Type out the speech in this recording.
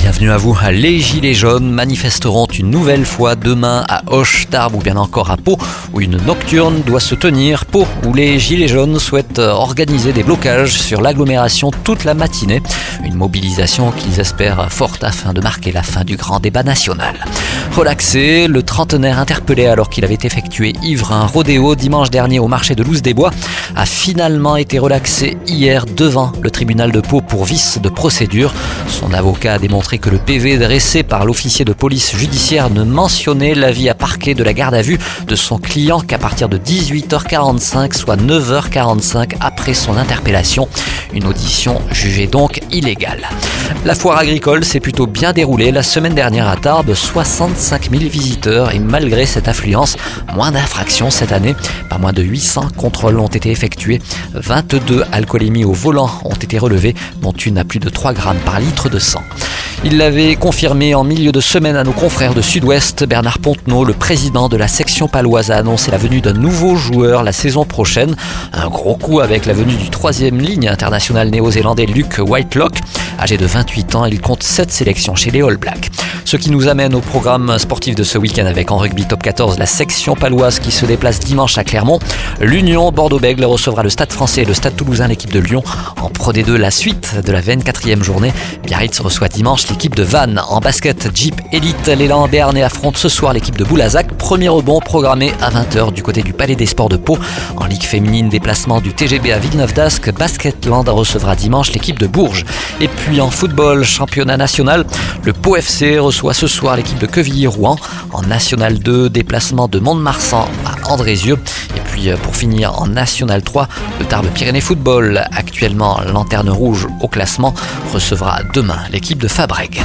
Bienvenue à vous. Les Gilets jaunes manifesteront une nouvelle fois demain à Hoche, Tarbes ou bien encore à Pau, où une nocturne doit se tenir. Pau, où les Gilets jaunes souhaitent organiser des blocages sur l'agglomération toute la matinée. Une mobilisation qu'ils espèrent forte afin de marquer la fin du grand débat national. Relaxé, le trentenaire interpellé alors qu'il avait effectué ivre un rodéo dimanche dernier au marché de Louse des Bois a finalement été relaxé hier devant le tribunal de Pau pour vice de procédure. Son avocat a démontré que le PV dressé par l'officier de police judiciaire ne mentionnait l'avis à parquet de la garde à vue de son client qu'à partir de 18h45, soit 9h45 après son interpellation. Une audition jugée donc illégale. La foire agricole s'est plutôt bien déroulée la semaine dernière à Tarbes, 65 000 visiteurs et malgré cette affluence, moins d'infractions cette année. Pas moins de 800 contrôles ont été effectués, 22 alcoolémies au volant ont été relevées, dont une à plus de 3 grammes par litre de sang. Il l'avait confirmé en milieu de semaine à nos confrères de Sud-Ouest. Bernard Pontenot, le président de la section paloise, a annoncé la venue d'un nouveau joueur la saison prochaine. Un gros coup avec la venue du troisième ligne international néo-zélandais Luke Whitelock. Âgé de 28 ans, il compte 7 sélections chez les All Blacks. Ce qui nous amène au programme sportif de ce week-end avec en rugby top 14 la section paloise qui se déplace dimanche à Clermont. L'Union Bordeaux-Bègle recevra le Stade français et le Stade toulousain, l'équipe de Lyon. En Pro D2, la suite de la 24e journée. Biarritz reçoit dimanche l'équipe de Vannes. En basket, Jeep Elite, l'élan Béarnais affronte ce soir l'équipe de Boulazac. Premier rebond programmé à 20h du côté du Palais des Sports de Pau. En Ligue féminine, déplacement du TGB à Villeneuve d'Ascq. Basketland recevra dimanche l'équipe de Bourges. Et puis en football, championnat national, le Pau FC reçoit soit ce soir l'équipe de Quevilly-Rouen. En National 2, déplacement de Mont-de-Marsan à Andrézieux. Et puis euh, pour finir en National 3, le Tarbes Pyrénées Football, actuellement lanterne rouge au classement, recevra demain l'équipe de Fabreg.